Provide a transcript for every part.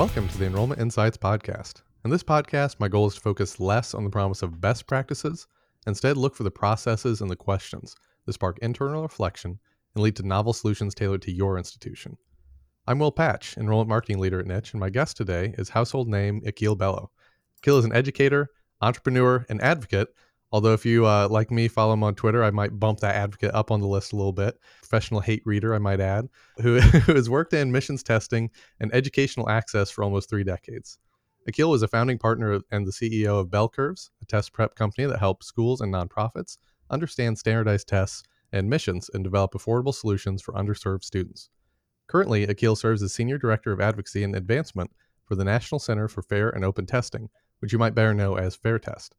Welcome to the Enrollment Insights Podcast. In this podcast, my goal is to focus less on the promise of best practices, instead, look for the processes and the questions that spark internal reflection and lead to novel solutions tailored to your institution. I'm Will Patch, Enrollment Marketing Leader at Niche, and my guest today is household name Akil Bello. Akil is an educator, entrepreneur, and advocate. Although, if you, uh, like me, follow him on Twitter, I might bump that advocate up on the list a little bit. Professional hate reader, I might add, who, who has worked in missions testing and educational access for almost three decades. Akil was a founding partner and the CEO of Bell Curves, a test prep company that helps schools and nonprofits understand standardized tests and missions and develop affordable solutions for underserved students. Currently, Akil serves as Senior Director of Advocacy and Advancement for the National Center for Fair and Open Testing, which you might better know as FairTest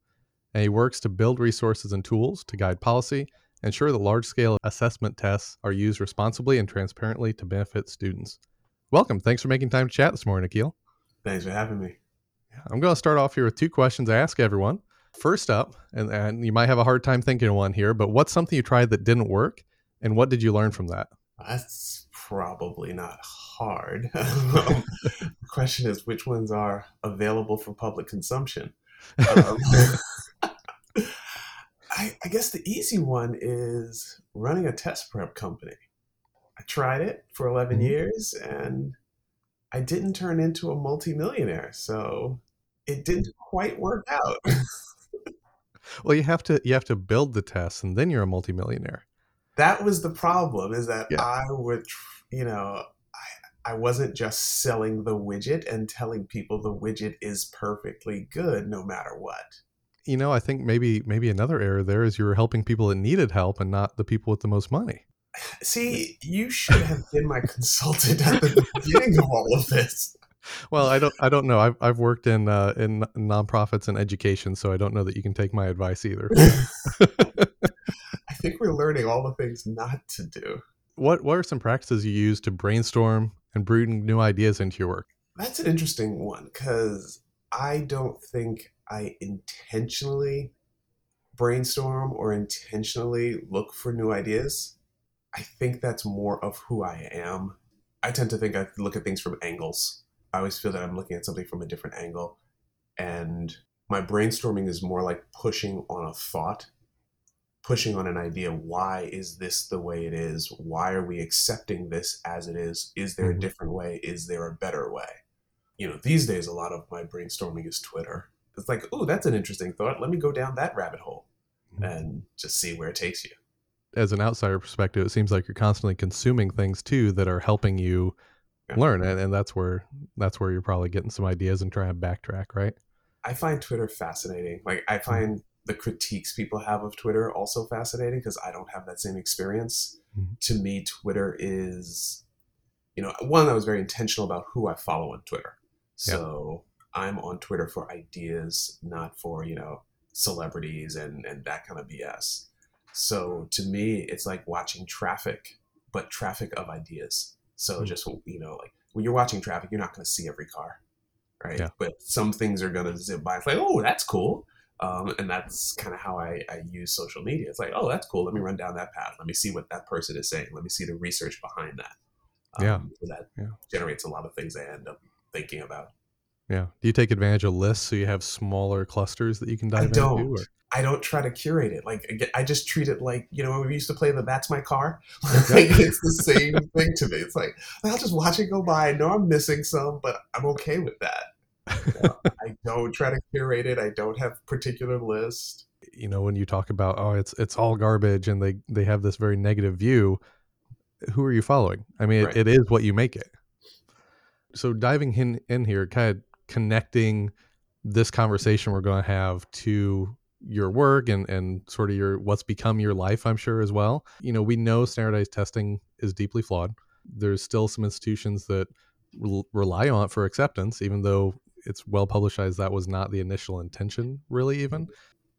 and he works to build resources and tools to guide policy, ensure that large scale assessment tests are used responsibly and transparently to benefit students. Welcome. Thanks for making time to chat this morning, Akil. Thanks for having me. I'm going to start off here with two questions I ask everyone. First up, and, and you might have a hard time thinking of one here, but what's something you tried that didn't work? And what did you learn from that? That's probably not hard. the question is which ones are available for public consumption? Um, I, I guess the easy one is running a test prep company. I tried it for 11 mm-hmm. years and I didn't turn into a multimillionaire. So it didn't quite work out. well, you have to you have to build the test and then you're a multimillionaire. That was the problem is that yeah. I would you know, I, I wasn't just selling the widget and telling people the widget is perfectly good no matter what you know, I think maybe maybe another error there is you were helping people that needed help and not the people with the most money. See, you should have been my consultant at the beginning of all of this. Well, I don't I don't know. I've I've worked in uh, in nonprofits and education, so I don't know that you can take my advice either. I think we're learning all the things not to do. What what are some practices you use to brainstorm and bring new ideas into your work? That's an interesting one because I don't think I intentionally brainstorm or intentionally look for new ideas. I think that's more of who I am. I tend to think I look at things from angles. I always feel that I'm looking at something from a different angle. And my brainstorming is more like pushing on a thought, pushing on an idea. Why is this the way it is? Why are we accepting this as it is? Is there a mm-hmm. different way? Is there a better way? You know, these days, a lot of my brainstorming is Twitter it's like, oh, that's an interesting thought. Let me go down that rabbit hole mm-hmm. and just see where it takes you. As an outsider perspective, it seems like you're constantly consuming things too that are helping you yeah. learn, and, and that's where that's where you're probably getting some ideas and trying to backtrack, right? I find Twitter fascinating. Like I mm-hmm. find the critiques people have of Twitter also fascinating because I don't have that same experience. Mm-hmm. To me, Twitter is, you know, one I was very intentional about who I follow on Twitter. So I'm on Twitter for ideas, not for, you know, celebrities and, and that kind of BS. So to me, it's like watching traffic, but traffic of ideas. So mm-hmm. just, you know, like when you're watching traffic, you're not going to see every car, right? Yeah. But some things are going to zip by. It's like, oh, that's cool. Um, and that's kind of how I, I use social media. It's like, oh, that's cool. Let me run down that path. Let me see what that person is saying. Let me see the research behind that. Um, yeah. So that yeah. generates a lot of things I end up thinking about. Yeah. Do you take advantage of lists so you have smaller clusters that you can dive I don't. into? Or? I don't try to curate it. Like I just treat it like you know when we used to play the "That's My Car." like it's the same thing to me. It's like I'll just watch it go by. I know I'm missing some, but I'm okay with that. You know, I don't try to curate it. I don't have particular list. You know, when you talk about oh, it's it's all garbage, and they they have this very negative view. Who are you following? I mean, right. it, it is what you make it. So diving in in here, kind of connecting this conversation we're going to have to your work and and sort of your what's become your life i'm sure as well. You know we know standardized testing is deeply flawed. There's still some institutions that re- rely on it for acceptance even though it's well publicized that was not the initial intention really even.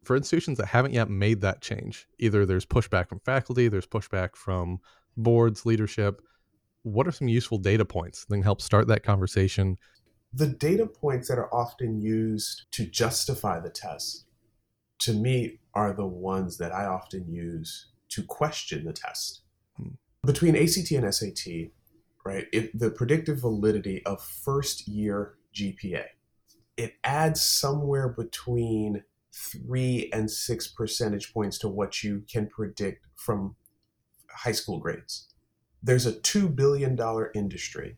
For institutions that haven't yet made that change either there's pushback from faculty there's pushback from boards leadership what are some useful data points that can help start that conversation the data points that are often used to justify the test, to me, are the ones that I often use to question the test. Hmm. Between ACT and SAT, right? If the predictive validity of first year GPA, it adds somewhere between three and six percentage points to what you can predict from high school grades. There's a $2 billion industry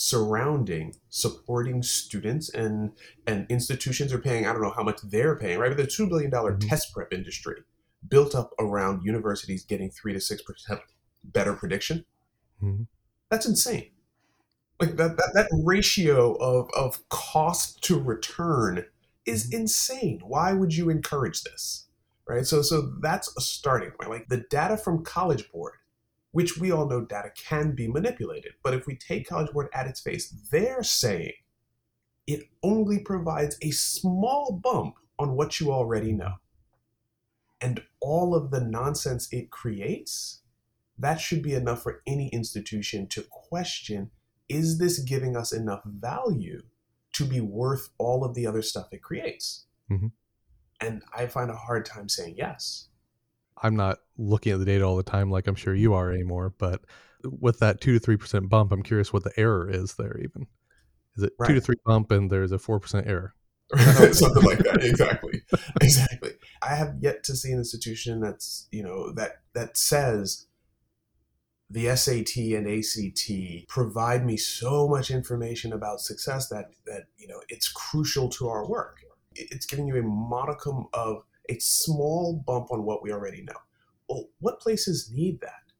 surrounding supporting students and and institutions are paying i don't know how much they're paying right but the $2 billion mm-hmm. test prep industry built up around universities getting 3 to 6% better prediction mm-hmm. that's insane like that, that that ratio of of cost to return is mm-hmm. insane why would you encourage this right so so that's a starting point like the data from college board which we all know data can be manipulated. But if we take College Board at its face, they're saying it only provides a small bump on what you already know. And all of the nonsense it creates, that should be enough for any institution to question is this giving us enough value to be worth all of the other stuff it creates? Mm-hmm. And I find a hard time saying yes. I'm not looking at the data all the time like I'm sure you are anymore, but with that two to three percent bump, I'm curious what the error is there. Even is it right. two to three bump and there's a four percent error? Something like that. Exactly. exactly. I have yet to see an institution that's you know that that says the SAT and ACT provide me so much information about success that that you know it's crucial to our work. It's giving you a modicum of a small bump on what we already know. Well, what places need that?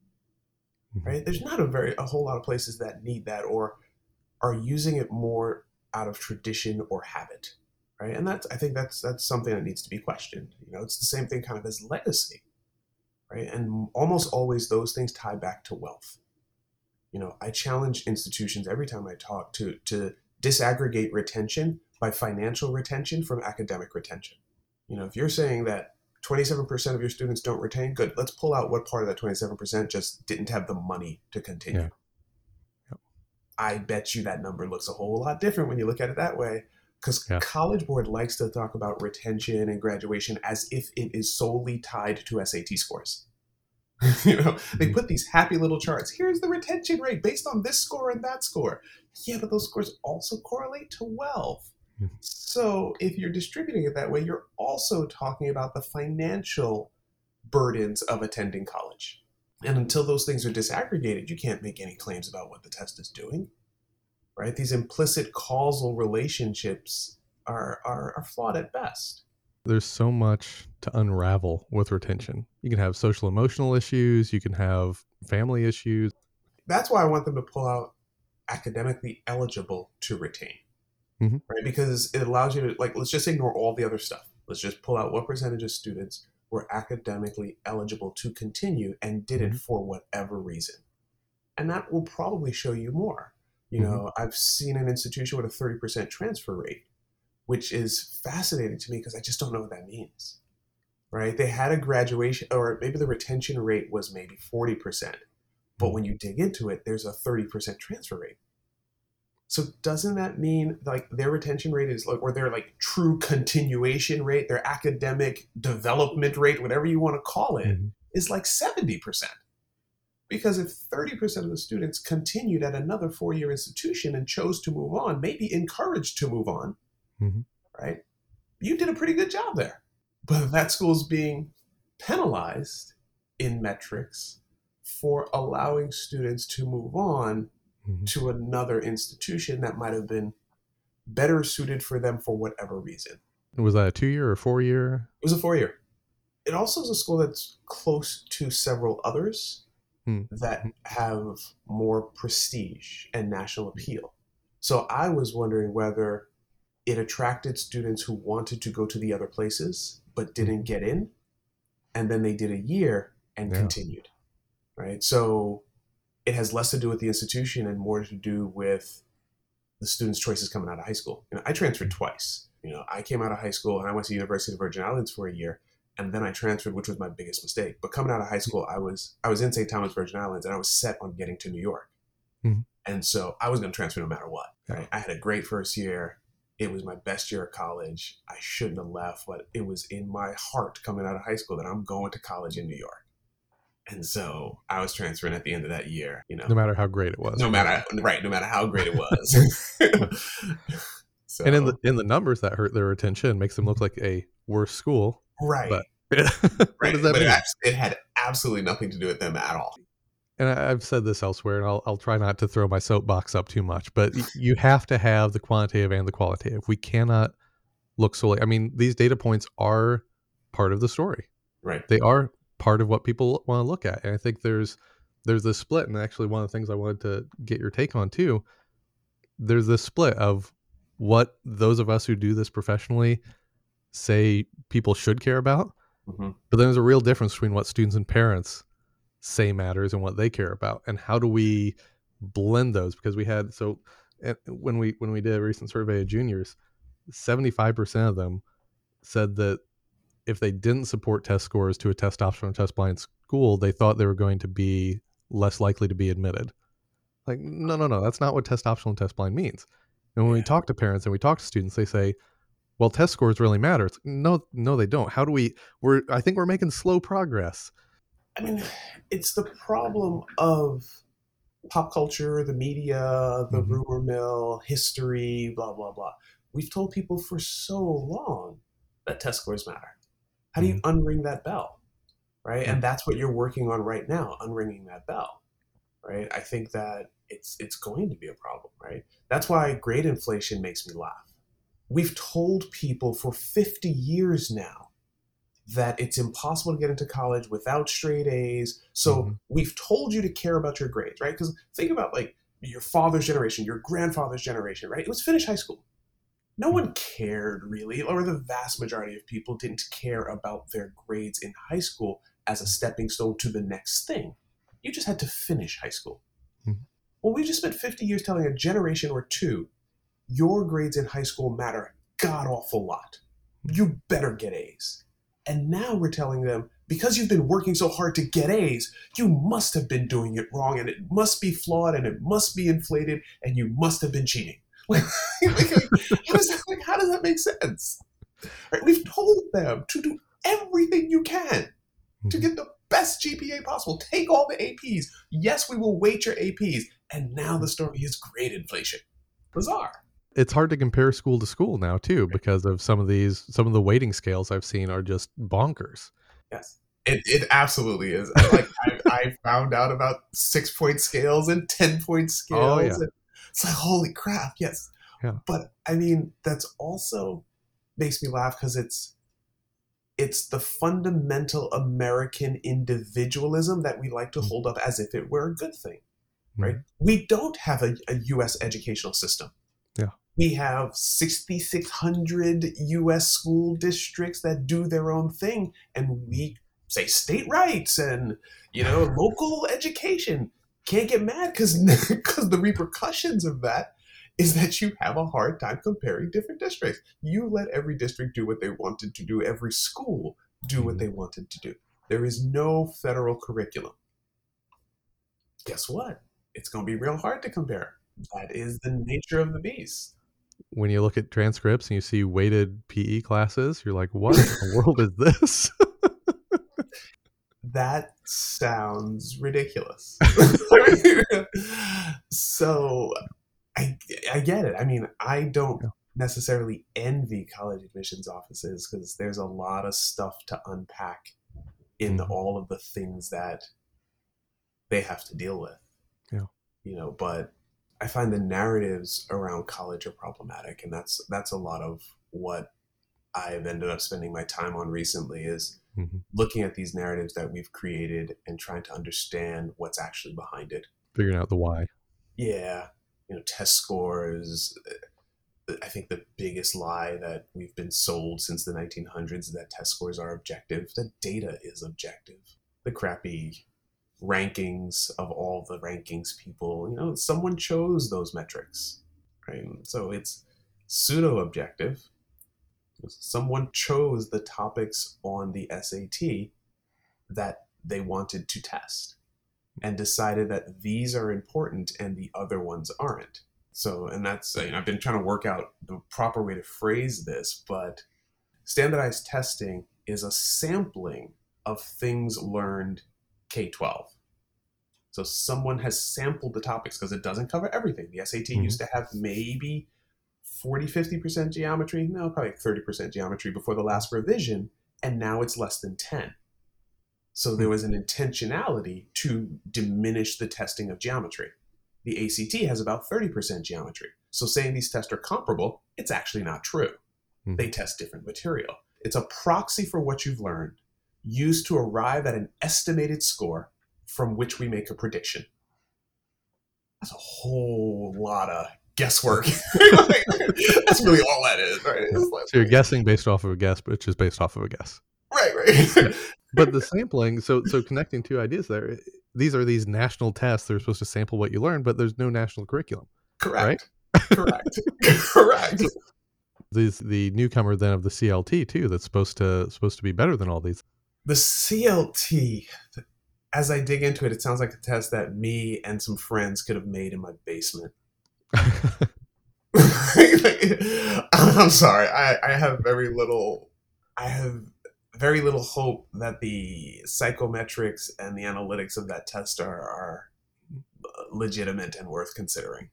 Mm-hmm. Right? There's not a very a whole lot of places that need that or are using it more out of tradition or habit. Right. And that's I think that's that's something that needs to be questioned. You know, it's the same thing kind of as legacy. Right. And almost always those things tie back to wealth. You know, I challenge institutions every time I talk to to disaggregate retention by financial retention from academic retention. You know, if you're saying that 27% of your students don't retain, good. Let's pull out what part of that 27% just didn't have the money to continue. Yeah. Yep. I bet you that number looks a whole lot different when you look at it that way because yeah. College Board likes to talk about retention and graduation as if it is solely tied to SAT scores. you know, they mm-hmm. put these happy little charts. Here's the retention rate based on this score and that score. Yeah, but those scores also correlate to wealth. Mm-hmm. So if you're distributing it that way, you're also talking about the financial burdens of attending college. And until those things are disaggregated, you can't make any claims about what the test is doing. Right? These implicit causal relationships are, are, are flawed at best. There's so much to unravel with retention. You can have social emotional issues, you can have family issues. That's why I want them to pull out academically eligible to retain mm-hmm. right? Because it allows you to like let's just ignore all the other stuff. Let's just pull out what percentage of students were academically eligible to continue and did it mm-hmm. for whatever reason, and that will probably show you more. You mm-hmm. know, I've seen an institution with a thirty percent transfer rate, which is fascinating to me because I just don't know what that means. Right? They had a graduation, or maybe the retention rate was maybe forty percent, but mm-hmm. when you dig into it, there's a thirty percent transfer rate so doesn't that mean like their retention rate is like, or their like true continuation rate, their academic development rate, whatever you want to call it, mm-hmm. is like 70%? Because if 30% of the students continued at another four year institution and chose to move on, maybe encouraged to move on, mm-hmm. right? You did a pretty good job there. But that school's being penalized in metrics for allowing students to move on mm-hmm. to another institution that might have been better suited for them for whatever reason. Was that a two year or four year? It was a four year. It also is a school that's close to several others mm. that have more prestige and national appeal. So I was wondering whether it attracted students who wanted to go to the other places but didn't get in, and then they did a year and yeah. continued. Right. So it has less to do with the institution and more to do with the students' choices coming out of high school. You know, I transferred twice. You know, I came out of high school and I went to University of Virgin Islands for a year, and then I transferred, which was my biggest mistake. But coming out of high school, I was I was in St. Thomas, Virgin Islands, and I was set on getting to New York. Mm-hmm. And so I was going to transfer no matter what. Right? I had a great first year. It was my best year of college. I shouldn't have left, but it was in my heart coming out of high school that I'm going to college in New York And so I was transferring at the end of that year, you know. No matter how great it was. No matter right, no matter how great it was. so, and in the in the numbers that hurt their retention makes them look like a worse school. Right. But right. but it, it, had absolutely nothing to do with them at all. And I've said this elsewhere, and I'll, I'll try not to throw my soapbox up too much, but you have to have the quantitative and the qualitative. We cannot look solely. I mean, these data points are part of the story. Right. They are part of what people want to look at. And I think there's there's this split, and actually one of the things I wanted to get your take on too. There's this split of what those of us who do this professionally say people should care about, mm-hmm. but then there's a real difference between what students and parents say matters and what they care about, and how do we blend those? Because we had so when we when we did a recent survey of juniors, seventy five percent of them said that if they didn't support test scores to a test optional test blind school, they thought they were going to be less likely to be admitted. Like, no, no, no, that's not what test optional and test blind means. And when yeah. we talk to parents and we talk to students, they say, well, test scores really matter. It's, no, no, they don't. How do we, we're, I think we're making slow progress. I mean, it's the problem of pop culture, the media, the mm-hmm. rumor mill, history, blah, blah, blah. We've told people for so long that test scores matter. How do you mm-hmm. unring that bell? Right. And that's what you're working on right now, unringing that bell. Right. I think that it's it's going to be a problem, right? That's why grade inflation makes me laugh. We've told people for 50 years now that it's impossible to get into college without straight A's. So mm-hmm. we've told you to care about your grades, right? Because think about like your father's generation, your grandfather's generation, right? It was finish high school no one cared really, or the vast majority of people didn't care about their grades in high school as a stepping stone to the next thing. You just had to finish high school. Mm-hmm. Well, we just spent 50 years telling a generation or two your grades in high school matter a god awful lot. You better get A's. And now we're telling them because you've been working so hard to get A's, you must have been doing it wrong and it must be flawed and it must be inflated and you must have been cheating. Like, like, how, does that, like, how does that make sense? Right? We've told them to do everything you can to hmm. get the best GPA possible. Take all the APs. Yes, we will weight your APs. And now the story is grade inflation. Bizarre. It's hard to compare school to school now too because of some of these some of the weighting scales I've seen are just bonkers. Yes. It, it absolutely is. Like I, I, found out about six point scales and ten point scales. Oh, yeah. It's like, holy crap, yes. Yeah. But I mean, that's also makes me laugh because it's it's the fundamental American individualism that we like to mm. hold up as if it were a good thing, mm. right? We don't have a, a U.S. educational system. Yeah. We have 6,600 U.S. school districts that do their own thing, and we say state rights and you know local education can't get mad because because the repercussions of that is that you have a hard time comparing different districts. You let every district do what they wanted to do, every school do what mm-hmm. they wanted to do. There is no federal curriculum. Guess what? It's going to be real hard to compare. That is the nature of the beast. When you look at transcripts and you see weighted PE classes, you're like, what in the world is this? that sounds ridiculous. so I, I get it. I mean, I don't necessarily envy college admissions offices because there's a lot of stuff to unpack in mm-hmm. all of the things that they have to deal with. Yeah. You know, but I find the narratives around college are problematic and that's that's a lot of what I've ended up spending my time on recently is mm-hmm. looking at these narratives that we've created and trying to understand what's actually behind it. Figuring out the why. Yeah. You know, test scores. Uh, I think the biggest lie that we've been sold since the 1900s is that test scores are objective. The data is objective. The crappy rankings of all the rankings people, you know, someone chose those metrics, right? So it's pseudo objective Someone chose the topics on the SAT that they wanted to test and decided that these are important and the other ones aren't. So, and that's, you know, I've been trying to work out the proper way to phrase this, but standardized testing is a sampling of things learned K 12. So someone has sampled the topics because it doesn't cover everything. The SAT mm-hmm. used to have maybe 40, 50% geometry, no, probably 30% geometry before the last revision, and now it's less than 10. So there was an intentionality to diminish the testing of geometry. The ACT has about 30% geometry. So saying these tests are comparable, it's actually not true. Mm-hmm. They test different material. It's a proxy for what you've learned used to arrive at an estimated score from which we make a prediction. That's a whole lot of guesswork. That's really all that is, right? Like, so you're guessing based off of a guess, which is based off of a guess. Right, right. but the sampling, so so connecting two ideas there. Eh, these are these national tests. They're supposed to sample what you learn, but there's no national curriculum. Correct. Right? Correct. Correct. These the newcomer then of the CLT too. That's supposed to supposed to be better than all these. The CLT, as I dig into it, it sounds like a test that me and some friends could have made in my basement. I'm sorry. I, I have very little. I have very little hope that the psychometrics and the analytics of that test are, are legitimate and worth considering.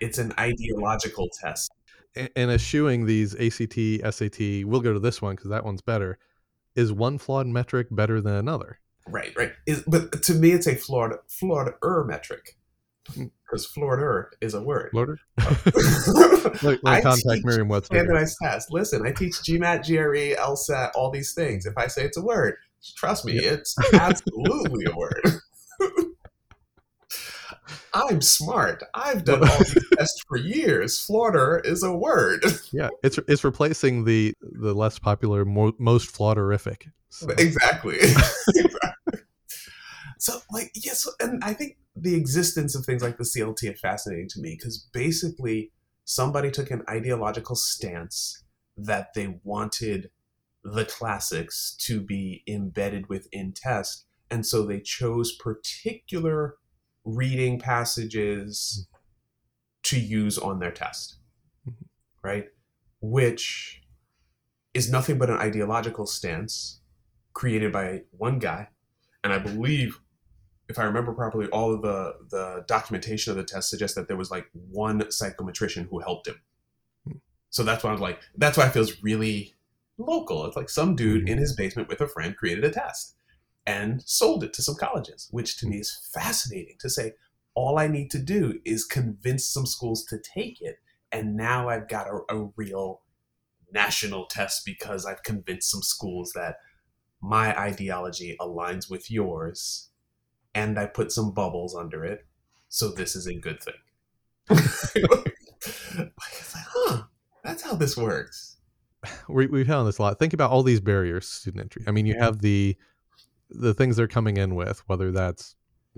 It's an ideological test. And eschewing these ACT, SAT, we'll go to this one because that one's better. Is one flawed metric better than another? Right, right. Is, but to me, it's a flawed, flawed er metric because Florida is a word. Florida? like, like contact Merriam-Webster. Standardized test. Listen, I teach GMAT, GRE, LSAT, all these things. If I say it's a word, trust me, yeah. it's absolutely a word. I'm smart. I've done all these tests for years. Florida is a word. Yeah, it's it's replacing the the less popular, more, most flauderific. So. Exactly. So, like, yes, and I think the existence of things like the CLT are fascinating to me because basically somebody took an ideological stance that they wanted the classics to be embedded within test. And so they chose particular reading passages to use on their test, mm-hmm. right? Which is nothing but an ideological stance created by one guy. And I believe if I remember properly, all of the the documentation of the test suggests that there was like one psychometrician who helped him. So that's why I was like, that's why it feels really local. It's like some dude in mm-hmm. his basement with a friend created a test and sold it to some colleges, which to me is fascinating to say all I need to do is convince some schools to take it. And now I've got a, a real national test because I've convinced some schools that my ideology aligns with yours and I put some bubbles under it. So this is a good thing. like, huh, that's how this works. We, we've found this a lot. Think about all these barriers to student entry. I mean, you have the the things they're coming in with, whether that's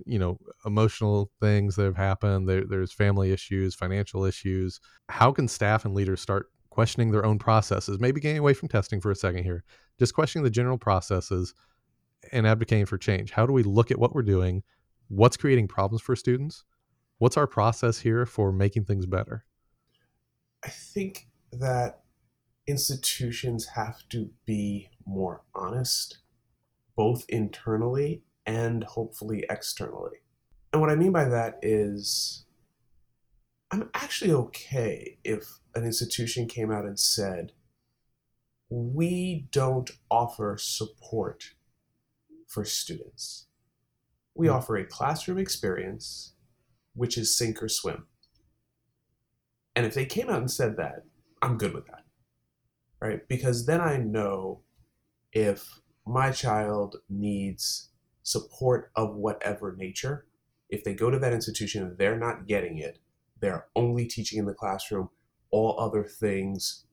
you know emotional things that have happened. There, there's family issues, financial issues. How can staff and leaders start questioning their own processes? Maybe getting away from testing for a second here, just questioning the general processes and advocating for change. How do we look at what we're doing? What's creating problems for students? What's our process here for making things better? I think that institutions have to be more honest, both internally and hopefully externally. And what I mean by that is, I'm actually okay if an institution came out and said, we don't offer support for students. We mm-hmm. offer a classroom experience, which is sink or swim. And if they came out and said that, I'm good with that. Right? Because then I know if my child needs support of whatever nature, if they go to that institution and they're not getting it, they're only teaching in the classroom, all other things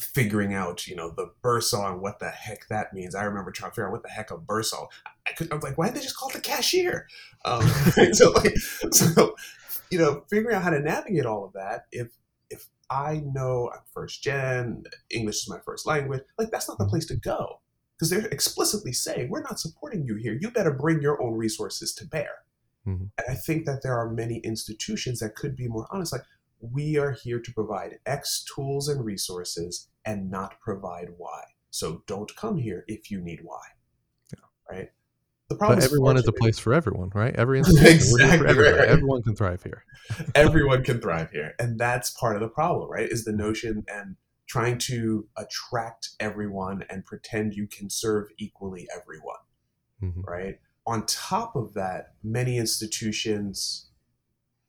figuring out, you know, the Bursar and what the heck that means. I remember trying to figure out what the heck a Bursar. I, could, I was like, why did they just call it the cashier? Um, so, like, so, you know, figuring out how to navigate all of that. If if I know I'm first gen, English is my first language, like that's not the place to go because they're explicitly saying we're not supporting you here. You better bring your own resources to bear. Mm-hmm. And I think that there are many institutions that could be more honest. Like, we are here to provide X tools and resources and not provide Y. So don't come here if you need Y. Yeah. Right. the problem but is everyone is a place for everyone, right? Every institution, we're here for Exactly, right. Everyone can thrive here. everyone can thrive here and that's part of the problem right is the notion and trying to attract everyone and pretend you can serve equally everyone Mhm. right on top of that many institutions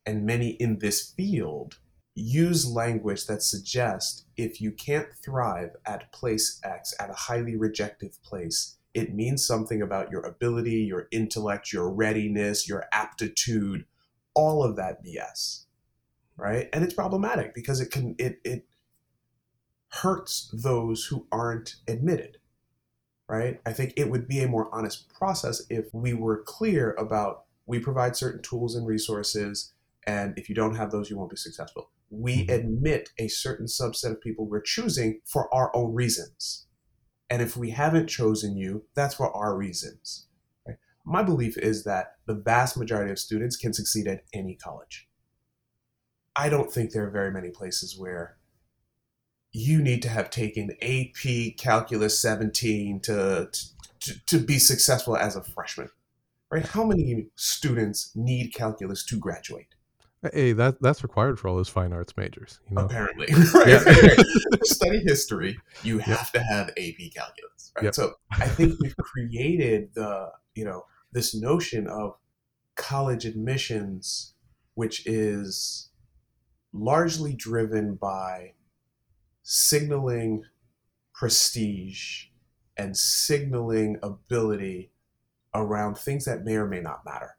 and many in this field use language that suggests if you can't thrive at place x at a highly rejective place it means something about your ability your intellect your readiness your aptitude all of that BS, right? And it's problematic because it can it it hurts those who aren't admitted, right? I think it would be a more honest process if we were clear about we provide certain tools and resources, and if you don't have those, you won't be successful. We Mhm. admit a certain subset of people we're choosing for our own reasons. And if we haven't chosen you, that's for our reasons my belief is that the vast majority of students can succeed at any college. I don't think there are very many places where you need to have taken AP Calculus 17 to, to, to be successful as a freshman. Right? How many students need calculus to graduate? Hey, that that's required for all those fine arts majors. You know, Apparently. right? Yeah. To study history, you have to have AP calculus. Right? Yep. So I think we've created the, you know, this notion of college admissions, which is largely driven by signaling prestige and signaling ability around things that may or may not matter.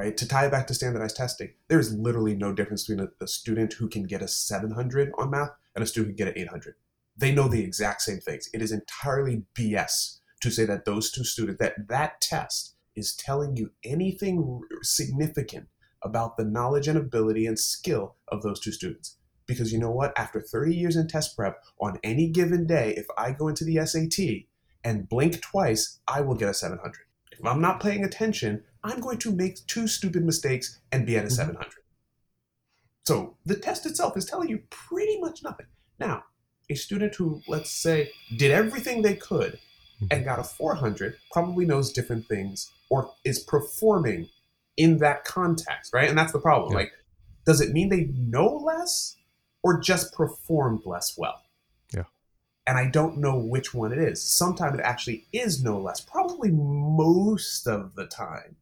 Right? To tie it back to standardized testing, there is literally no difference between a, a student who can get a 700 on math and a student who can get an 800. They know the exact same things. It is entirely BS to say that those two students, that that test is telling you anything significant about the knowledge and ability and skill of those two students. Because you know what? After 30 years in test prep, on any given day, if I go into the SAT and blink twice, I will get a 700. If I'm not paying attention, I'm going to make two stupid mistakes and be at a Mhm. 700. So the test itself is telling you pretty much nothing. Now, a student who, let's say, did everything they could and got a 400 probably knows different things or is performing in that context, right? And that's the problem. Yeah. Like, does it mean they know less or just performed less well? Yeah. And I don't know which one it is. Sometimes it actually is no less. Probably most of the time,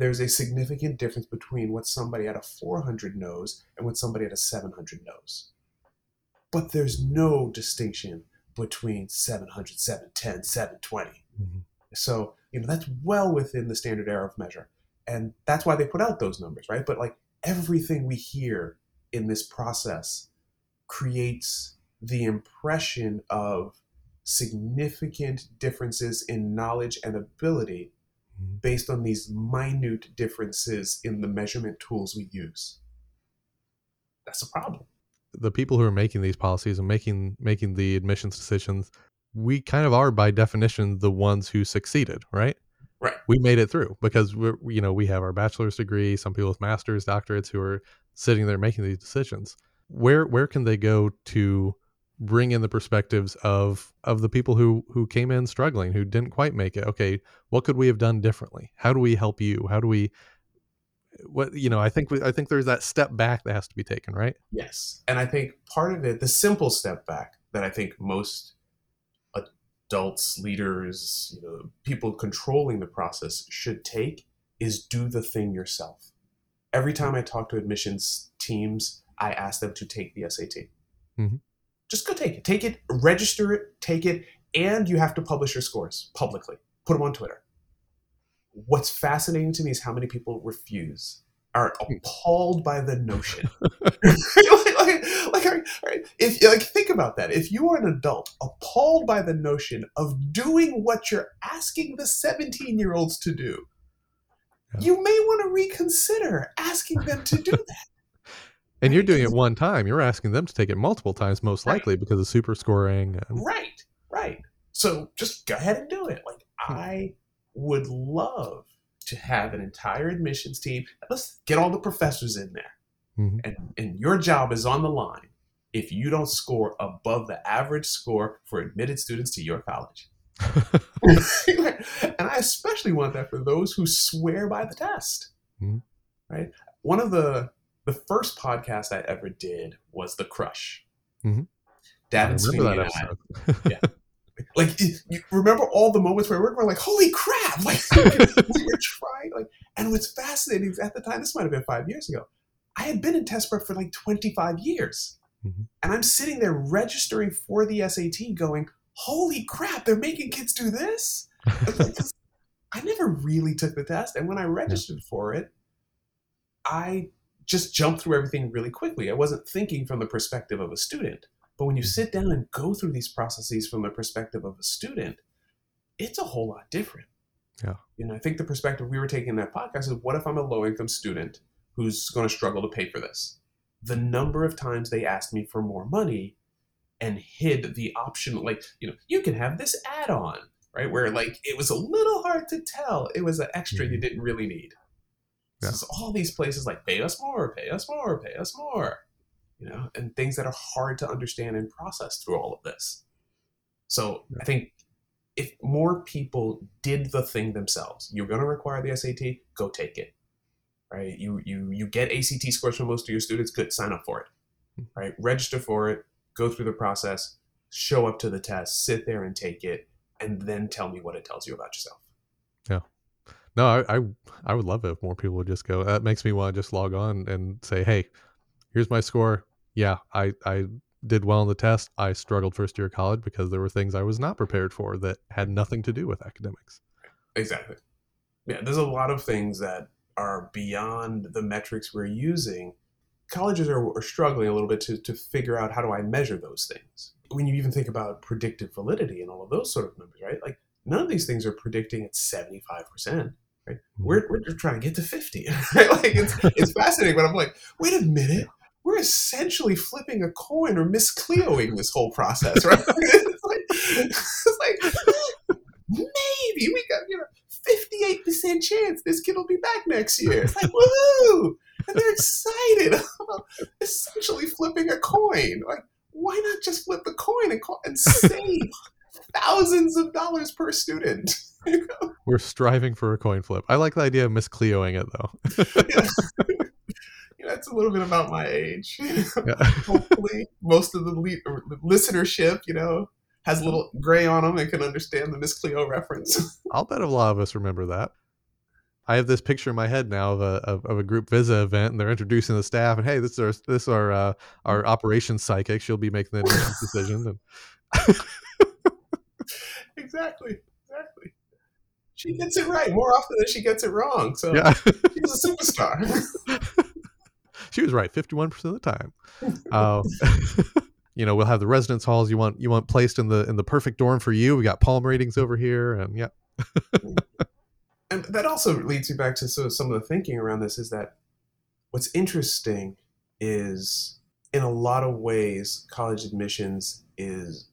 there's a significant difference between what somebody at a 400 knows and what somebody at a 700 knows. But there's no distinction between 700, 710, 720. Mhm. So, you know, that's well within the standard error of measure. And that's why they put out those numbers, right? But like everything we hear in this process creates the impression of significant differences in knowledge and ability. Based on these minute differences in the measurement tools we use. That's a problem. the people who are making these policies and making making the admissions decisions, we kind of are by definition the ones who succeeded, right? Right. We made it through because we're you know we have our bachelor's degree, some people with masters, doctorates who are sitting there making these decisions. Where where can they go to bring in the perspectives of of the people who who came in struggling, who didn't quite make it? Okay, what could we have done differently? How do we help you? How do we what you know? I think we, I think there's that step back that has to be taken, right? Yes. And I think part of it, the simple step back that I think most adults, leaders, you know, people controlling the process should take is do the thing yourself. Every time I talk to admissions teams, I ask them to take the SAT. Mm Mhm. Just go take it. Take it, register it, take it, and you have to publish your scores publicly. Put them on Twitter. What's fascinating to me is how many people refuse, are appalled by the notion like, like, like, all right, all right, if like think about that if you are an adult appalled by the notion of doing what you're asking the 17 year olds to do Yeah. you may want to reconsider asking them to do that And you're doing it one time. You're asking them to take it multiple times, most Right. likely because of super scoring. And, right right so just go ahead and do it like Hmm. i would love to have an entire admissions team let's get all the professors in there Mhm. and, and your job is on the line if you don't score above the average score for admitted students to your college. and I especially want that for those who swear by the test. Mm-hmm. Right? One of the the first podcast I ever did was The Crush. Mm-hmm. Dad and Sweeney and I. yeah. Like you remember all the moments where we were like, "Holy crap!" Like we were trying. Like, and what's fascinating is at the time, this might have been five years ago. I had been in test prep for like 25 years, mm-hmm. and I'm sitting there registering for the SAT, going, "Holy crap! They're making kids do this." I never really took the test, and when I registered yeah. for it, I just jumped through everything really quickly. I wasn't thinking from the perspective of a student. But when you mm-hmm. sit down and go through these processes from the perspective of a student, it's a whole lot different. Yeah. You know, I think the perspective we were taking in that podcast is what if I'm a low income student who's going to struggle to pay for this? The number of times they asked me for more money and hid the option, like, you know, you can have this add on, right? Where like it was a little hard to tell. It was an extra mm-hmm. you didn't really need. Yeah. So all these places like pay us more, pay us more, pay us more you know, and things that are hard to understand and process through all of this. So yeah. I think if more people did the thing themselves, you're going to require the SAT, go take it. Right? You you you get ACT scores from most of your students, good, sign up for it. Hmm. Right? Register for it, go through the process, show up to the test, sit there and take it, and then tell me what it tells you about yourself. Yeah. No, I, I, I would love it if more people would just go. That makes me want to just log on and say, "Hey, here's my score yeah, I I did well in the test. I struggled first year of college because there were things I was not prepared for that had nothing to do with academics. Exactly. Yeah, there's a lot of things that are beyond the metrics we're using. Colleges are, are struggling a little bit to, to figure out how do I measure those things. When you even think about predictive validity and all of those sort of numbers, right? Like none of these things are predicting at 75%. Right? Mm-hmm. We're, we're trying to get to 50. Right? Like it's, it's fascinating, but I'm like, wait a minute we're essentially flipping a coin or miscleoing this whole process, right? it's, like, it's like maybe we got you know fifty eight percent chance this kid will be back next year. It's like woohoo! And they're excited about essentially flipping a coin. Like, why not just flip the coin and, call, and save thousands of dollars per student? We're striving for a coin flip. I like the idea of miscleoing it though that's a little bit about my age. Yeah. Hopefully, most of the, le- listenership, you know, has a little gray on them and can understand the Miss Cleo reference. I'll bet a lot of us remember that. I have this picture in my head now of a of, of a group visa event, and they're introducing the staff, and hey, this is our this is our uh, our operations psychic. She'll be making the decisions. And exactly, exactly. She gets it right more often than she gets it wrong. So yeah. she's a superstar she was right 51% of the time. Uh, you know, we'll have the residence halls you want you want placed in the in the perfect dorm for you. We got palm ratings over here and yeah. and that also leads me back to so some of the thinking around this is that what's interesting is in a lot of ways college admissions is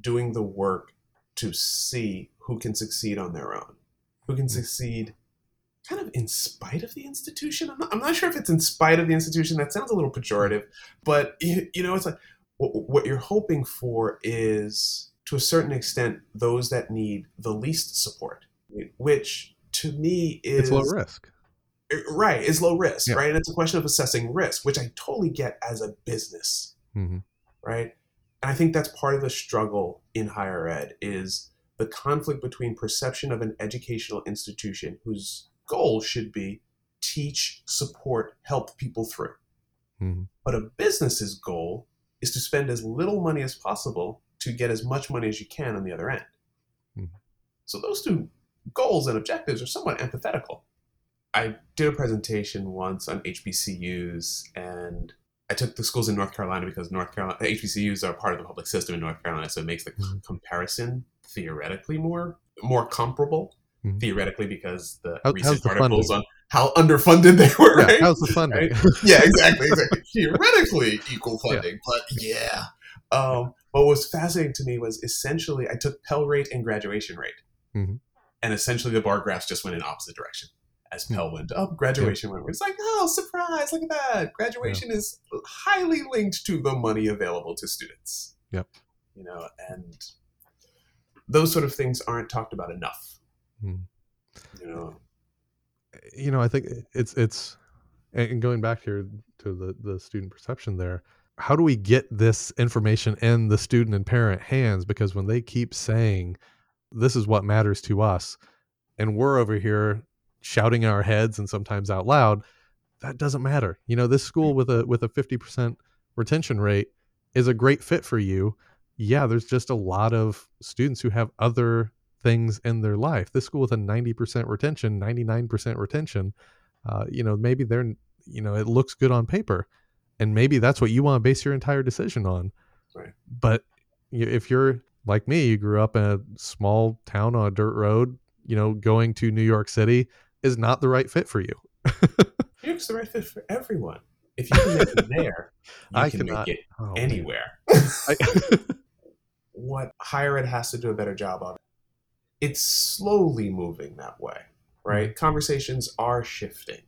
doing the work to see who can succeed on their own, who can mm. succeed kind of in spite of the institution. I'm not, I'm not, sure if it's in spite of the institution. That sounds a little pejorative, but you, you know, it's like what you're hoping for is to a certain extent those that need the least support, which to me is it's low risk. Eh, right, is low risk, yeah. right? And it's a question of assessing risk, which I totally get as a business, mm-hmm. right? And I think that's part of the struggle in higher ed is the conflict between perception of an educational institution whose goal should be teach, support, help people through. Mm-hmm. But a business's goal is to spend as little money as possible to get as much money as you can on the other end. Mm-hmm. So those two goals and objectives are somewhat antithetical. I did a presentation once on HBCUs and I took the schools in North Carolina because North Carolina HBCUs are part of the public system in North Carolina, so it makes the mm-hmm. comparison theoretically more more comparable mm-hmm. theoretically because the how, recent the articles funding? on how underfunded they were. Yeah, right? How's the funding? Right? Yeah, exactly, exactly. theoretically equal funding, yeah. but yeah. Um, what was fascinating to me was essentially I took Pell rate and graduation rate, mm-hmm. and essentially the bar graphs just went in opposite direction. As Pell went up, graduation yeah. went. It's like, oh, surprise! Look at that. Graduation yeah. is highly linked to the money available to students. Yep. You know, and those sort of things aren't talked about enough. Hmm. You know, you know, I think it's it's and going back here to the the student perception there. How do we get this information in the student and parent hands? Because when they keep saying, "This is what matters to us," and we're over here shouting in our heads and sometimes out loud, that doesn't matter. You know, this school with a with a fifty percent retention rate is a great fit for you. Yeah, there's just a lot of students who have other things in their life. This school with a 90% retention, 99% retention, uh, you know, maybe they're, you know, it looks good on paper. And maybe that's what you want to base your entire decision on. Right. But if you're like me, you grew up in a small town on a dirt road, you know, going to New York City is not the right fit for you. York's the right fit for everyone. If you can make it there, you I can cannot- make it Oh, anywhere. I, what higher ed has to do a better job of. It's slowly moving that way, right? Conversations are shifting.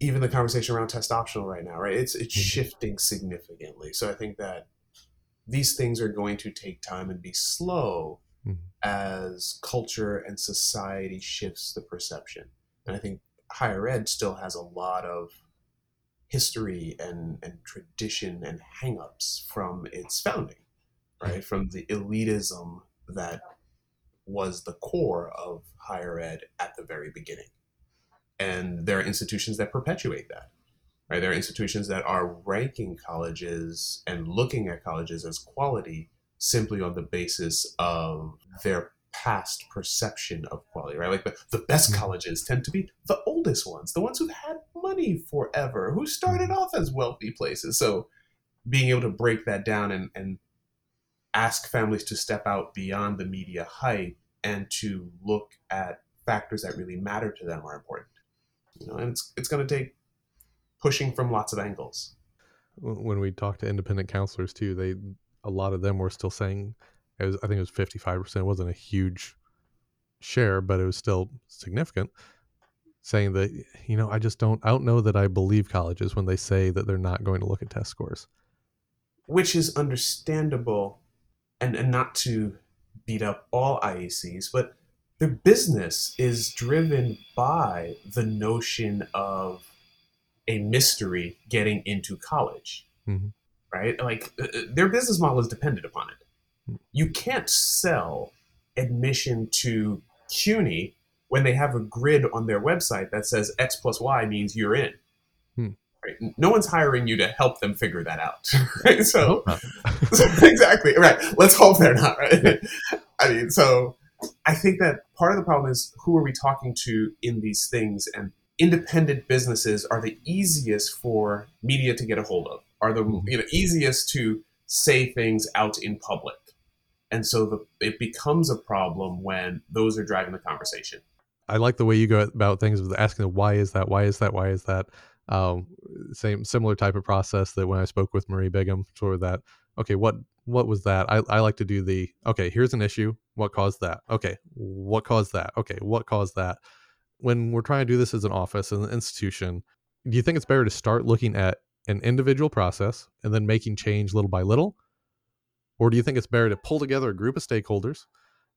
Even the conversation around test optional right now, right? It's it's Mhm. shifting significantly. So I think that these things are going to take time and be slow Mhm. as culture and society shifts the perception. And I think higher ed still has a lot of history and, and tradition and hangups from its founding, right? From the elitism that was the core of higher ed at the very beginning. And there are institutions that perpetuate that, right? There are institutions that are ranking colleges and looking at colleges as quality simply on the basis of their past perception of quality, right? Like the, the best Mhm. colleges tend to be the oldest ones, the ones who've had money forever, who started off as wealthy places. So being able to break that down and, and ask families to step out beyond the media hype and to look at factors that really matter to them are important. You know, and it's it's going to take pushing from lots of angles. when we talked to independent counselors too, they a lot of them were still saying it was I think it was fifty five percent. It wasn't a huge share, but it was still significant. Saying that you know I just don't I don't know that I believe colleges when they say that they're not going to look at test scores. which is understandable and, and not to beat up all IECs, but their business is driven by the notion of a mystery getting into college, Mhm. right? Like uh, uh, their business model is dependent upon it. You can't sell admission to CUNY when they have a grid on their website that says X plus Y means you're in. Hmm. Right? No one's hiring you to help them figure that out. Right? I So exactly right. Let's hope they're not right. I mean, so I think that part of the problem is who are we talking to in these things, and independent businesses are the easiest for media to get a hold of, are the Mhm. you know easiest to say things out in public, and so the, it becomes a problem when those are driving the conversation. I like the way you go about things with asking why is that? Why is that? Why is that? Um, same similar type of process that when I spoke with Marie Bigham for that. Okay, what what was that? I, I like to do the okay. Here's an issue. What caused that? Okay, what caused that? Okay, what caused that? When we're trying to do this as an office and an institution, do you think it's better to start looking at an individual process and then making change little by little, or do you think it's better to pull together a group of stakeholders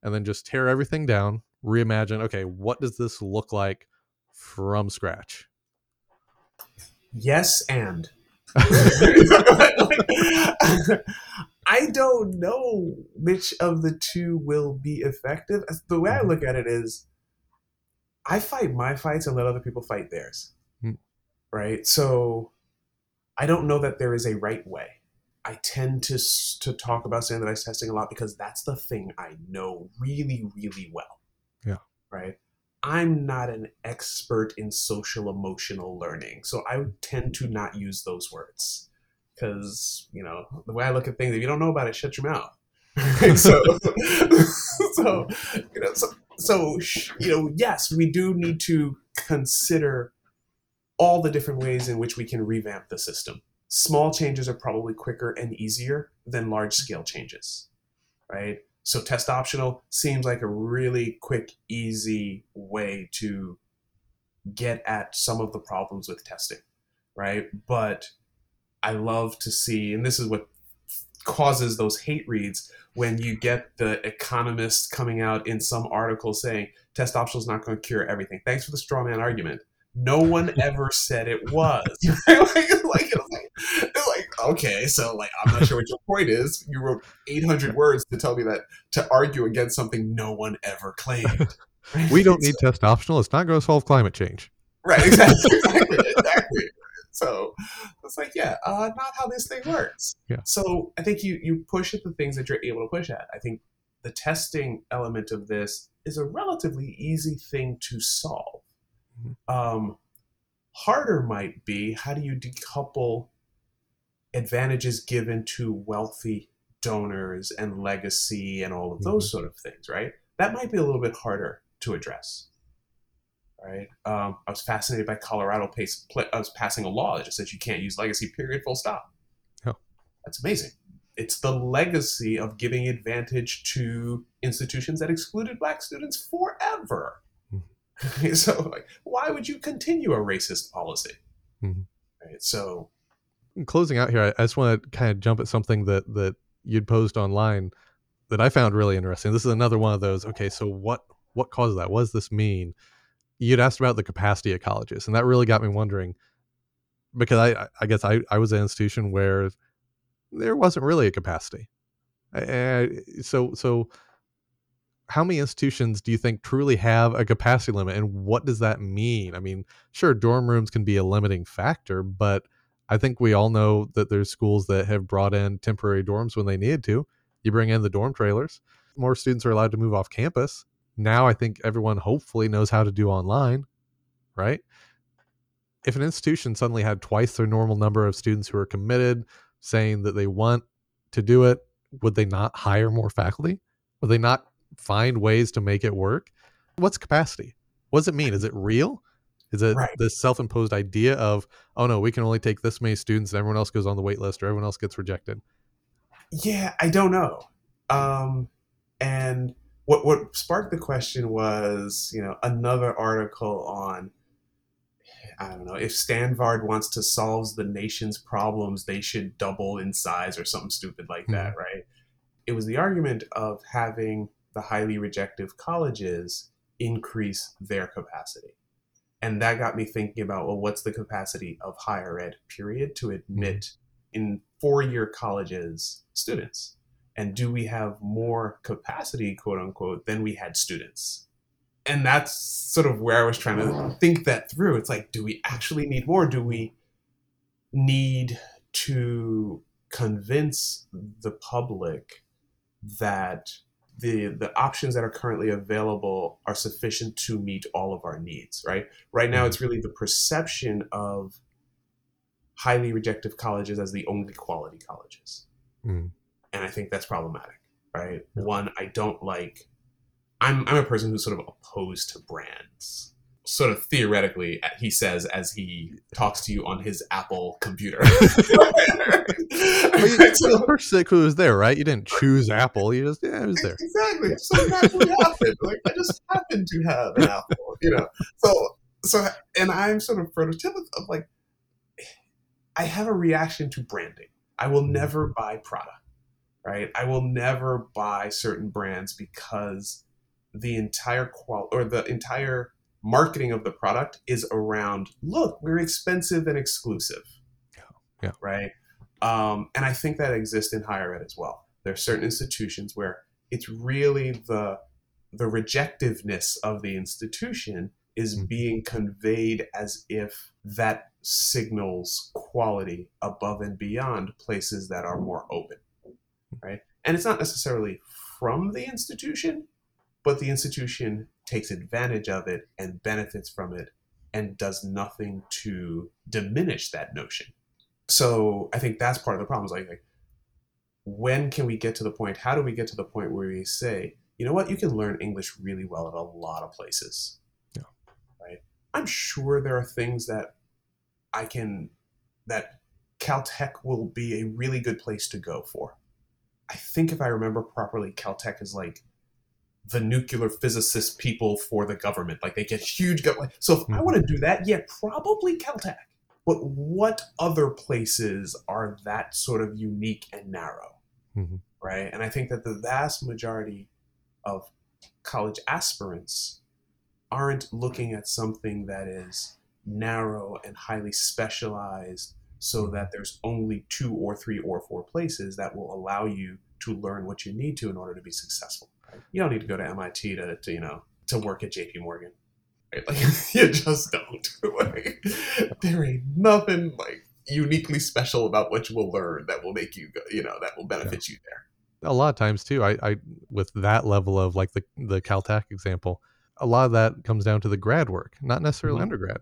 and then just tear everything down, reimagine, okay, what does this look like from scratch? Yes, and I don't know which of the two will be effective. The way I Mhm. look at it is, I fight my fights and let other people fight theirs. Hmm. Right. So, I don't know that there is a right way. I tend to to talk about standardized testing a lot because that's the thing I know really, really well. Yeah. Right. I'm not an expert in social emotional learning, so I would tend to not use those words because you know the way I look at things. If you don't know about it, shut your mouth. so, so you know, so, so you know, yes, we do need to consider all the different ways in which we can revamp the system. Small changes are probably quicker and easier than large scale changes, right? So test optional seems like a really quick, easy way to get at some of the problems with testing, right? But I love to see, and this is what causes those hate reads when you get the economist coming out in some article saying test optional is not going to cure everything. Thanks for the straw man argument. No one ever said it was. like, like, like, like, okay, so like I'm not sure what your point is. You wrote 800 words to tell me that to argue against something no one ever claimed. we don't need so, test optional. It's not going to solve climate change. Right. Exactly. exactly. exactly. So it's like, yeah, uh, not how this thing works. Yeah. So I think you you push at the things that you're able to push at. I think the testing element of this is a relatively easy thing to solve. Mm-hmm. Um, harder might be how do you decouple advantages given to wealthy donors and legacy and all of those mm-hmm. sort of things, right? That might be a little bit harder to address. Right. Um, I was fascinated by Colorado pace, I was passing a law that just says you can't use legacy. Period. Full stop. Oh. That's amazing. It's the legacy of giving advantage to institutions that excluded black students forever. Mm-hmm. so, like, why would you continue a racist policy? Mm-hmm. Right. So, closing out here, I just want to kind of jump at something that that you'd posed online that I found really interesting. This is another one of those. Okay, so what what causes that? What does this mean? You'd asked about the capacity of colleges, and that really got me wondering because I I guess I I was an institution where there wasn't really a capacity. so so how many institutions do you think truly have a capacity limit and what does that mean? I mean, sure dorm rooms can be a limiting factor, but I think we all know that there's schools that have brought in temporary dorms when they needed to. You bring in the dorm trailers, more students are allowed to move off campus. Now I think everyone hopefully knows how to do online, right? If an institution suddenly had twice their normal number of students who are committed, saying that they want to do it, would they not hire more faculty? Would they not find ways to make it work? What's capacity? What does it mean? Is it real? Is it right. this self-imposed idea of, oh no, we can only take this many students and everyone else goes on the wait list or everyone else gets rejected? Yeah, I don't know. Um, and what what sparked the question was, you know, another article on I don't know, if Stanford wants to solve the nation's problems, they should double in size or something stupid like that, mm-hmm. right? It was the argument of having the highly rejective colleges increase their capacity and that got me thinking about well what's the capacity of higher ed period to admit mm-hmm. in four year colleges students? And do we have more capacity quote unquote than we had students? And that's sort of where i was trying to think that through. It's like do we actually need more? Do we need to convince the public that the the options that are currently available are sufficient to meet all of our needs right? Right now it's really the perception of highly rejective colleges as the only quality colleges. Mm. and i think that's problematic right? Yeah. one i don't like i'm i'm a person who's sort of opposed to brands sort of theoretically he says as he talks to you on his apple computer. Well, you, the first six was there right? You didn't choose apple you just yeah it was there. Exactly. So naturally happened. Like i just happened to have an apple you know? So so and i'm sort of prototypical of like i have a reaction to branding. I will mm-hmm. never buy prada right? I will never buy certain brands because the entire qual or the entire marketing of the product is around look we're expensive and exclusive. Yeah. Right? Um, and i think that exists in higher ed as well. There are certain institutions where it's really the the rejectiveness of the institution is mm-hmm. being conveyed as if that signals quality above and beyond places that are more open. Right? And it's not necessarily from the institution but the institution takes advantage of it and benefits from it and does nothing to diminish that notion. So I think that's part of the problem. Is like, like, when can we get to the point? How do we get to the point where we say, you know what, you can learn English really well at a lot of places. Yeah. Right. I'm sure there are things that I can that Caltech will be a really good place to go for. I think if I remember properly, Caltech is like the nuclear physicist people for the government. Like they get huge go- so if mm-hmm. I want to do that, yeah, probably Caltech. But what other places are that sort of unique and narrow? mm-hmm. right? And I think that the vast majority of college aspirants aren't looking at something that is narrow and highly specialized so that there's only two or three or four places that will allow you to learn what you need to in order to be successful. You don't need to go to MIT to, to you know to work at JP Morgan. Right? Like you just don't. like, there ain't nothing like uniquely special about what you will learn that will make you go, you know that will benefit yeah. you there. A lot of times too, I, I with that level of like the the Caltech example, a lot of that comes down to the grad work, not necessarily mm-hmm. undergrad.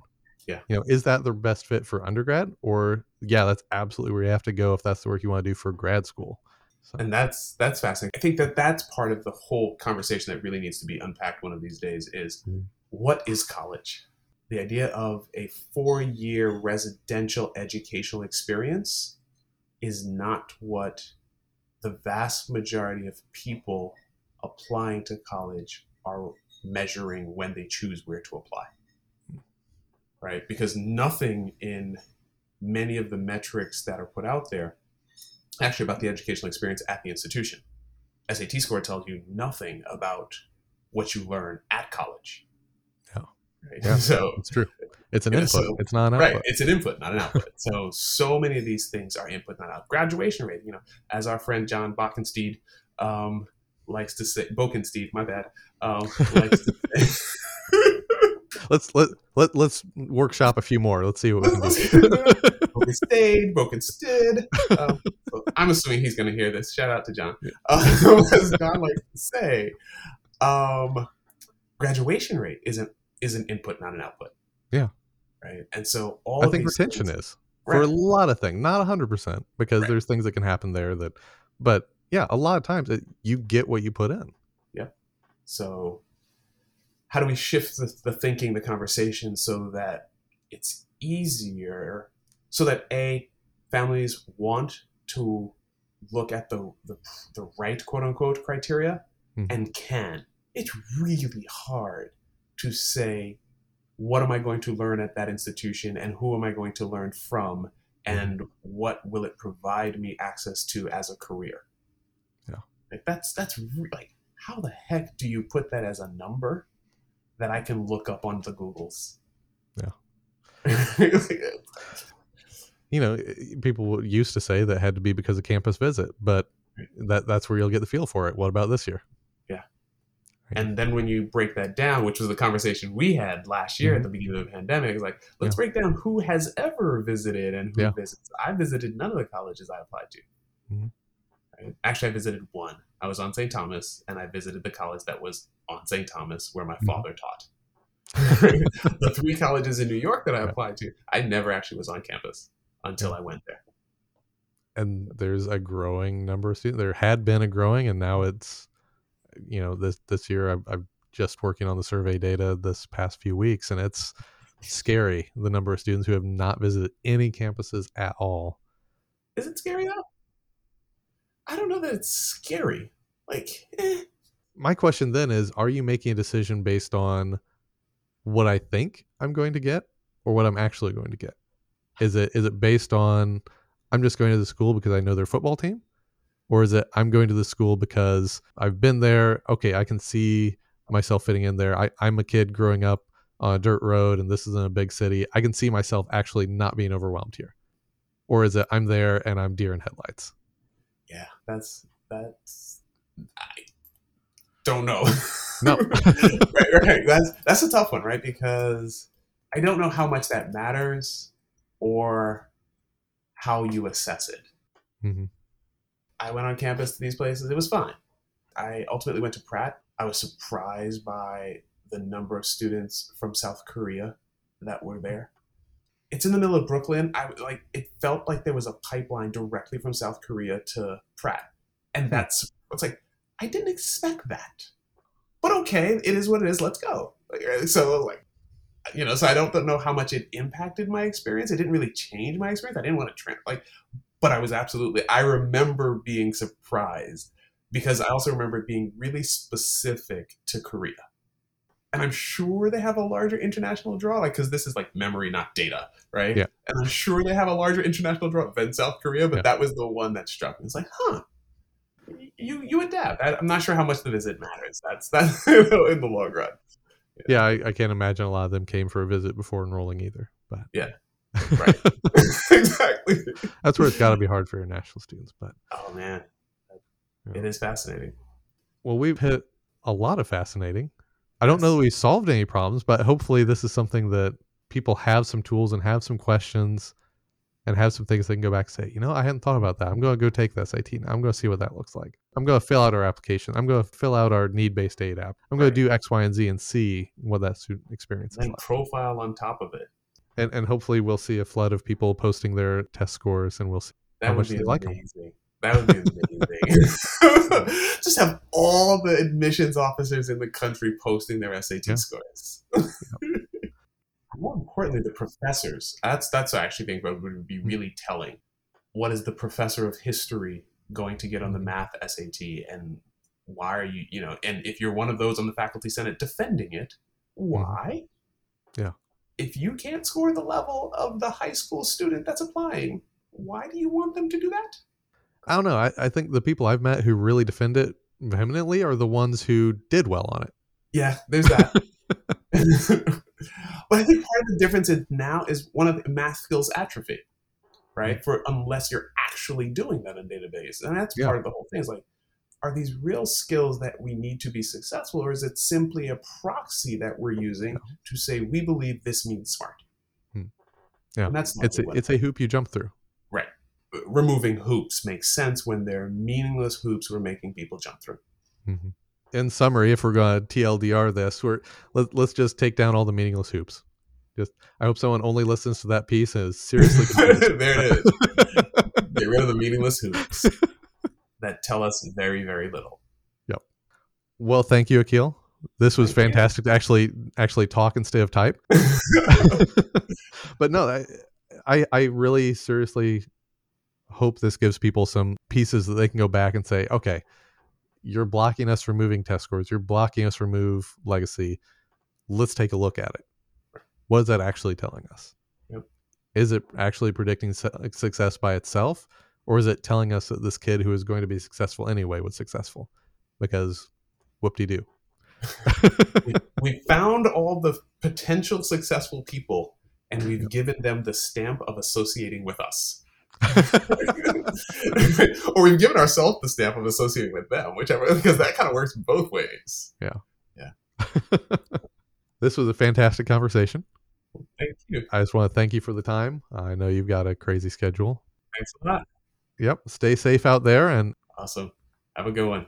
Yeah. You know, is that the best fit for undergrad or yeah, that's absolutely where you have to go if that's the work you want to do for grad school. So. And that's that's fascinating. I think that that's part of the whole conversation that really needs to be unpacked one of these days is mm-hmm. what is college? The idea of a 4-year residential educational experience is not what the vast majority of people applying to college are measuring when they choose where to apply right? Because nothing in many of the metrics that are put out there actually about the educational experience at the institution. SAT score tells you nothing about what you learn at college. Yeah. Right? Yeah, so it's true. It's an input. So, it's not an output. Right. It's an input, not an output. so so many of these things are input, not out. Graduation rate, you know, as our friend John Bockensteed um, likes to say, Bokensteed, my bad, um, likes to say, let's let let let's workshop a few more. Let's see what we can do. Broken stayed, broken stood. Um, so I'm assuming he's going to hear this. Shout out to John. Uh, as John likes to say, um, graduation rate is an is an input, not an output. Yeah. Right. And so all I think retention things, is right. for a lot of things, not hundred percent, because right. there's things that can happen there that, but yeah, a lot of times it, you get what you put in. Yeah. So how do we shift the, the thinking, the conversation, so that it's easier, so that a families want to look at the the, the right quote unquote criteria mm-hmm. and can. It's really hard to say what am I going to learn at that institution and who am I going to learn from and mm-hmm. what will it provide me access to as a career. Yeah. Like that's that's re- like how the heck do you put that as a number that I can look up on the Googles. Yeah. you know, people used to say that had to be because of campus visit, but that that's where you'll get the feel for it. What about this year? Yeah. And then when you break that down, which was the conversation we had last year mm-hmm. at the beginning of the pandemic, it's like, let's yeah. break down who has ever visited and who yeah. visits. I visited none of the colleges I applied to. Mm-hmm. Actually, I visited one. I was on St. Thomas, and I visited the college that was on St. Thomas, where my mm-hmm. father taught. the three colleges in New York that I applied to, I never actually was on campus until I went there. And there's a growing number of students. There had been a growing, and now it's, you know, this this year I've, I've just working on the survey data this past few weeks, and it's scary the number of students who have not visited any campuses at all. Is it scary though? I don't know that it's scary. Like, eh. my question then is: Are you making a decision based on what I think I'm going to get, or what I'm actually going to get? Is it is it based on I'm just going to the school because I know their football team, or is it I'm going to the school because I've been there? Okay, I can see myself fitting in there. I, I'm a kid growing up on a dirt road, and this isn't a big city. I can see myself actually not being overwhelmed here, or is it I'm there and I'm deer in headlights? yeah, that's that's I don't know. No, right, right. That's that's a tough one, right? Because I don't know how much that matters or how you assess it. Mm-hmm. I went on campus to these places. It was fine. I ultimately went to Pratt. I was surprised by the number of students from South Korea that were there it's in the middle of Brooklyn. I like it felt like there was a pipeline directly from South Korea to Pratt, and hmm. that's it's like I didn't expect that, but okay, it is what it is. Let's go. So like, you know, so I don't know how much it impacted my experience. It didn't really change my experience. I didn't want to tra- like, but I was absolutely. I remember being surprised because I also remember being really specific to Korea and I'm sure they have a larger international draw, like because this is like memory, not data, right? Yeah. And I'm sure they have a larger international draw than South Korea, but yeah. that was the one that struck me. It's like, huh, you you adapt. I, am not sure how much the visit matters. That's that's in the long run. Yeah, I, I, can't imagine a lot of them came for a visit before enrolling either. But yeah, right, exactly. That's where it's got to be hard for international students. But oh man, yeah. it is fascinating. Well, we've hit a lot of fascinating. I don't know that we solved any problems, but hopefully this is something that people have some tools and have some questions and have some things they can go back and say, you know, I hadn't thought about that. I'm going to go take this SAT. I'm going to see what that looks like. I'm going to fill out our application. I'm going to fill out our need based aid app. I'm going to do X, Y, and Z and see what that student experience and is. And like. profile on top of it. And, and hopefully we'll see a flood of people posting their test scores and we'll see that how much they amazing. like them. That would be amazing. Just have all the admissions officers in the country posting their SAT yeah. scores. More importantly, the professors. That's that's I actually think would be hmm. really telling. What is the professor of history going to get on the hmm. math SAT, and why are you, you know, and if you're one of those on the faculty senate defending it, hmm. why? Yeah. If you can't score the level of the high school student that's applying, why do you want them to do that? I don't know. I, I think the people I've met who really defend it vehemently are the ones who did well on it. Yeah, there's that. but I think part of the difference is now is one of the math skills atrophy, right? Mm-hmm. For unless you're actually doing that in database, and that's yeah. part of the whole thing. Is like, are these real skills that we need to be successful, or is it simply a proxy that we're using to say we believe this means smart? Hmm. Yeah, and that's it's a, it's a hoop you jump through Right, removing hoops makes sense when they're meaningless hoops we're making people jump through. Mm-hmm. In summary, if we're going to TLDR this, we're let, let's just take down all the meaningless hoops. Just I hope someone only listens to that piece and is seriously. there it is. Get rid of the meaningless hoops that tell us very very little. Yep. Well, thank you, Akil. This was thank fantastic you. to actually actually talk instead of type. but no, I, I I really seriously hope this gives people some pieces that they can go back and say, okay, you're blocking us from moving test scores. You're blocking us from move legacy. Let's take a look at it. What is that actually telling us? Yep. Is it actually predicting success by itself? Or is it telling us that this kid who is going to be successful anyway was successful? Because whoop de doo. we, we found all the potential successful people and we've given them the stamp of associating with us. or we've given ourselves the stamp of associating with them, whichever, because that kind of works both ways. Yeah. Yeah. this was a fantastic conversation. Thank you. I just want to thank you for the time. I know you've got a crazy schedule. Thanks a lot. Yep. Stay safe out there and awesome. Have a good one.